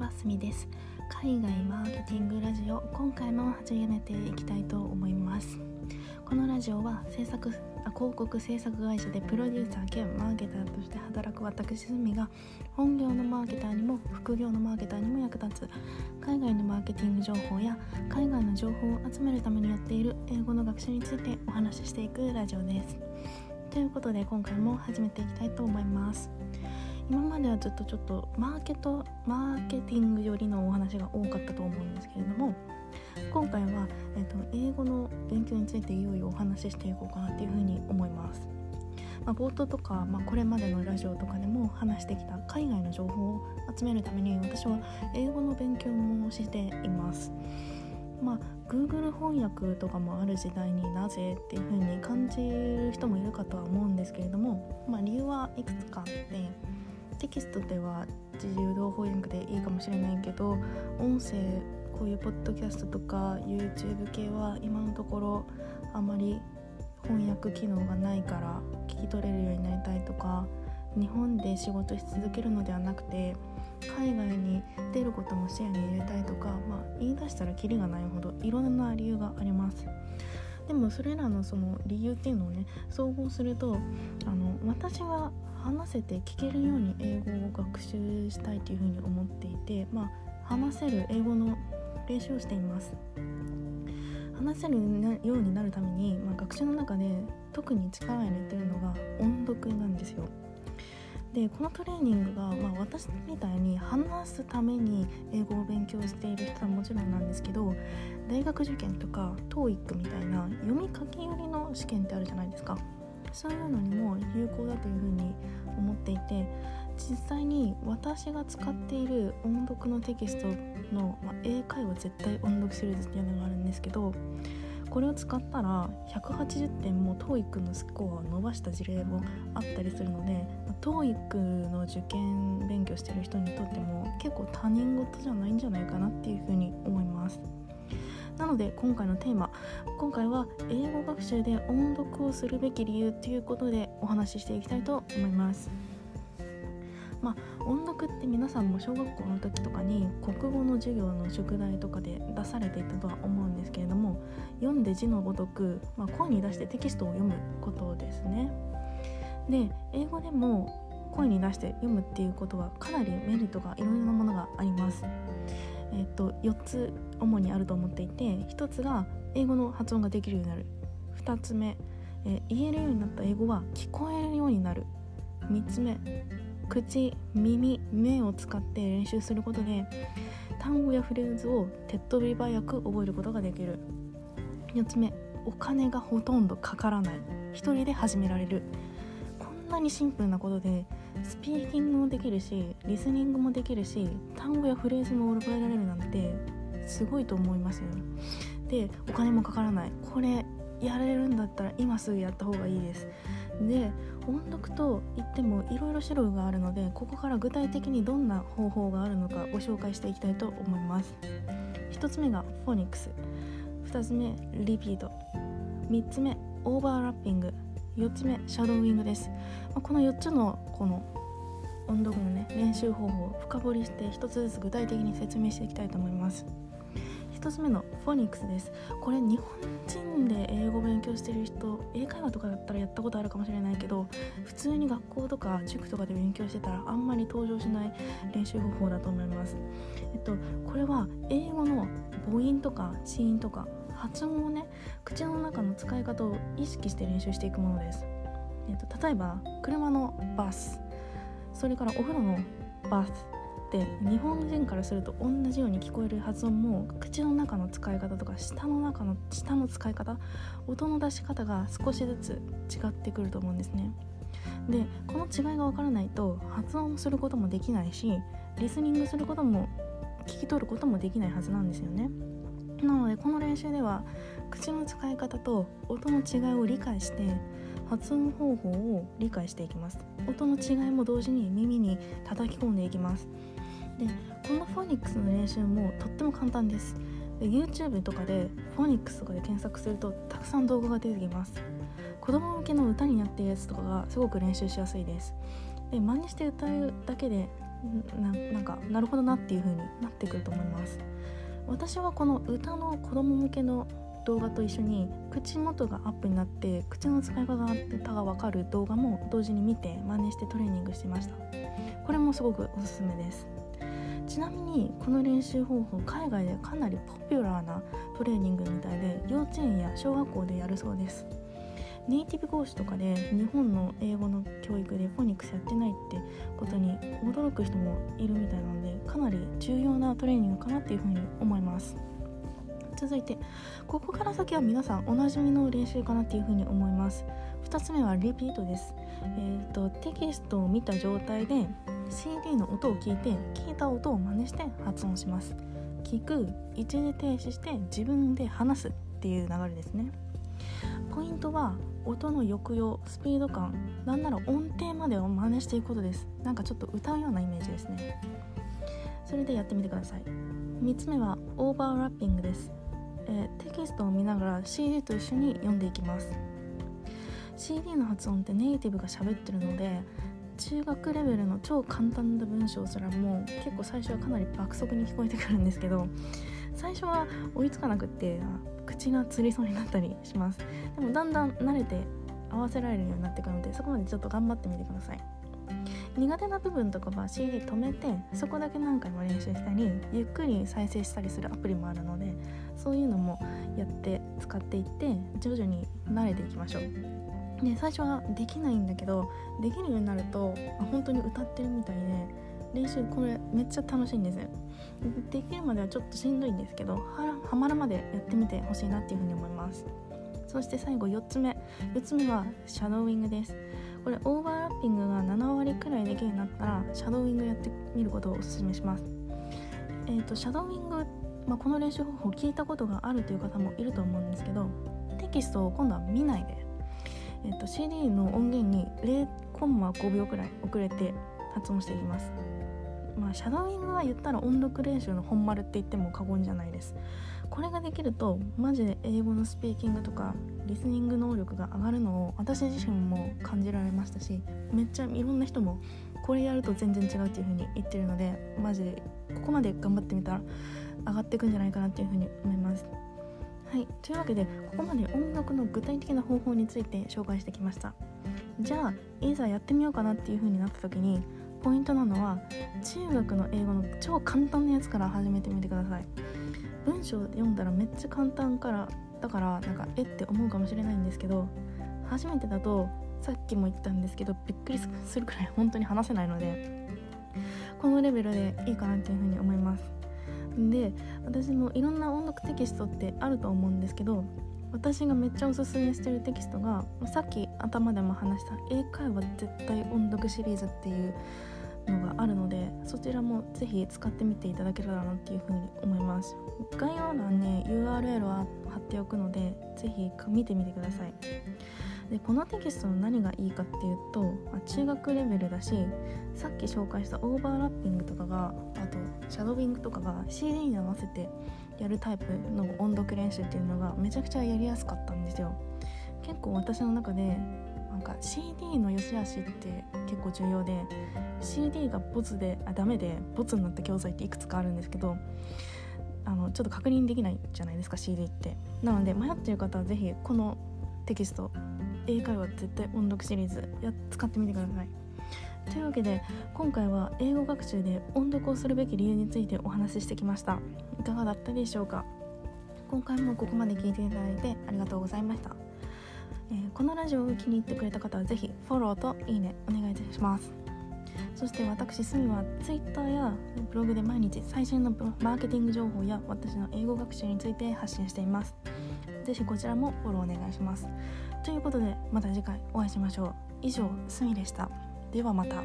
はすみです。海外マーケティングラジオ今回も始めていきたいと思います。このラジオは制作あ広告制作会社でプロデューサー兼マーケターとして働く私すみが本業のマーケターにも副業のマーケターにも役立つ海外のマーケティング情報や海外の情報を集めるためにやっている英語の学習についてお話ししていくラジオです。ということで今回も始めていきたいと思います。今まではずっとちょっとマーケットマーケティング寄りのお話が多かったと思うんですけれども今回は、えーと、英語の勉強についていよいよお話ししていこうかなっていうふうに思います。まあ、冒頭とか、まあ、これまでのラジオとかでも話してきた海外の情報を集めるために私は英語の勉強もしています。まあ、Google 翻訳とかもある時代になぜっていう風に感じる人もいるかとは思うんですけれども、まあ、理由はいくつかあってテキストでは自由動翻訳でいいかもしれないけど音声こういうポッドキャストとか YouTube 系は今のところあまり翻訳機能がないから聞き取れるようになりたいとか日本で仕事し続けるのではなくて海外に出ることも視野に入れたいとか、まあ、言い出したらキリがないほどいろんな理由があります。でもそれらのその理由っていうのをね総合するとあの私は話せて聞けるように英語を学習したいというふうに思っていて、まあ、話せる英語の練習をしています。話せるようになるために、まあ、学習の中で特に力を入れてるのが音読なんですよ。でこのトレーニングが、まあ、私みたいに話すために英語を勉強している人はもちろんなんですけど大学受験とか TOEIC みたいな読み書き寄りの試験ってあるじゃないですか。そういうのにも有効だというふうに思っていて実際に私が使っている音読のテキストの、まあ、英会話絶対音読シリーズっていうのがあるんですけどこれを使ったら180点も TOEIC のスコアを伸ばした事例もあったりするので TOEIC の受験勉強してる人にとっても結構他人事じゃないんじゃないかなっていうふうに思います。なので今回のテーマ今回は英語学習で音読をするべき理由ということでお話ししていきたいと思います。まあ音読って皆さんも小学校の時とかに国語の授業の宿題とかで出されていたとは思うんですけれども読んで字のごとく、まあ、声に出してテキストを読むことですね。で英語でも声に出して読むっていうことはかなりメリットがいろいろなものがあります。えっと、4つ主にあると思っていて1つが英語の発音ができるようになる。2つ目、え言えるようになった英語は聞こえるようになる。3つ目口耳目を使って練習することで単語やフレーズを手っ取り早く覚えることができる。4つ目お金がほとんどかからない。1人で始められる。こんなにシンプルなことでスピーキングもできるしリスニングもできるし単語やフレーズも覚えられるなんてすごいと思いますよ。でお金もかからない。これやれるんだったら今すぐやった方がいいです。で音読といってもいろいろ種類があるのでここから具体的にどんな方法があるのかご紹介していきたいと思います。1つ目がフォニックス。2つ目リピート。3つ目オーバーラッピング。4つ目シャドーイングです、まこの4つのこの音読のね練習方法を深掘りして1つずつ具体的に説明していきたいと思います。1つ目のフォニックスです。これ日本人で英語勉強してる人英会話とかだったらやったことあるかもしれないけど普通に学校とか塾とかで勉強してたらあんまり登場しない練習方法だと思います。えっとこれは英語の母音とか子音とか発音をね口の中の使い方を意識して練習していくものです、えーと、例えば車のバス。それからお風呂のバスって日本人からすると同じように聞こえる発音も口の中の使い方とか舌の中の舌の使い方音の出し方が少しずつ違ってくると思うんですね。でこの違いが分からないと発音することもできないしリスニングすることも聞き取ることもできないはずなんですよね。なのでこの練習では口の使い方と音の違いを理解して発音方法を理解していきます。音の違いも同時に耳に叩き込んでいきます。でこのフォニックスの練習もとっても簡単です。で YouTube とかでフォニックスとかで検索するとたくさん動画が出てきます。子供向けの歌になっているやつとかがすごく練習しやすいです。で真似して歌うだけでなんかなるほどなっていう風になってくると思います。私はこの歌の子供向けの動画と一緒に口元がアップになって口の使い方が分かる動画も同時に見て真似してトレーニングしてました。これもすごくおすすめです。ちなみにこの練習方法海外でかなりポピュラーなトレーニングみたいで幼稚園や小学校でやるそうです。ネイティブ講師とかで日本の英語の教育でフォニックスやってないってことに驚く人もいるみたいなのでかなり重要なトレーニングかなっていうふうに思います。続いてここから先は皆さんおなじみの練習かなっていうふうに思います。2つ目はリピートです。えーと、テキストを見た状態で CD の音を聞いて聞いた音を真似して発音します。聞く一時停止して自分で話すっていう流れですね。ポイントは音の抑揚スピード感なんなら音程までを真似していくことです。なんかちょっと歌うようなイメージですね。それでやってみてください。3つ目はオーバーラッピングです。えー、テキストを見ながら CD と一緒に読んでいきます。CD の発音ってネイティブが喋ってるので中学レベルの超簡単な文章すらもう結構最初はかなり爆速に聞こえてくるんですけど最初は追いつかなくって口がつりそうになったりします。でもだんだん慣れて合わせられるようになってくるのでそこまでちょっと頑張ってみてください。苦手な部分とかは CD 止めてそこだけ何回も練習したりゆっくり再生したりするアプリもあるのでそういうのもやって使っていって徐々に慣れていきましょう。で最初はできないんだけどできるようになると本当に歌ってるみたいで練習これめっちゃ楽しいんですできるまではちょっとしんどいんですけどはまるまでやってみてほしいなっていうふうに思います。そして最後4つ目。4つ目はシャドーイングです。これオーバーラッピングが7割くらいできるようになったらシャドーイングやってみることをおすすめします。えーと、シャドーイング、まあ、この練習方法聞いたことがあるという方もいると思うんですけどテキストを今度は見ないで、えーと、CD の音源に0.5秒くらい遅れて発音していきます。まあシャドーイングは言ったら音読練習の本丸って言っても過言じゃないです。これができるとマジで英語のスピーキングとかリスニング能力が上がるのを私自身も感じられましたしめっちゃいろんな人もこれやると全然違うっていう風に言ってるのでマジでここまで頑張ってみたら上がっていくんじゃないかなっていう風に思います。はいというわけでここまで音楽の具体的な方法について紹介してきました。じゃあいざやってみようかなっていう風になった時にポイントなのは中学の英語の超簡単なやつから始めてみてください。文章読んだらめっちゃ簡単からだからなんかえって思うかもしれないんですけど初めてだとさっきも言ったんですけどびっくりするくらい本当に話せないのでこのレベルでいいかなっていうふうに思います。で私もいろんな音読テキストってあると思うんですけど私がめっちゃおすすめしてるテキストがさっき頭でも話した英会話絶対音読シリーズっていうのがあるのでそちらもぜひ使ってみていただけたらなっていうふうに思います。概要欄に URL は貼っておくのでぜひ見てみてください。でこのテキストの何がいいかっていうと、まあ、中学レベルだしさっき紹介したオーバーラッピングとかがあとシャドウイングとかが CD に合わせてやるタイプの音読練習っていうのがめちゃくちゃやりやすかったんですよ。結構私の中でなんか CD の良し悪しって結構重要で CD がボツであダメでボツになった教材っていくつかあるんですけどあのちょっと確認できないじゃないですか CD って。なので迷ってる方は是非このテキスト英会話絶対音読シリーズ。や使ってみてください。というわけで今回は英語学習で音読をするべき理由についてお話ししてきました。いかがだったでしょうか？今回もここまで聞いていただいてありがとうございました。えー、このラジオを気に入ってくれた方はぜひフォローといいねお願いいたします。そして私スミは Twitter やブログで毎日最新のマーケティング情報や私の英語学習について発信しています。ぜひこちらもフォローお願いします。ということでまた次回お会いしましょう。以上スミでした。ではまた。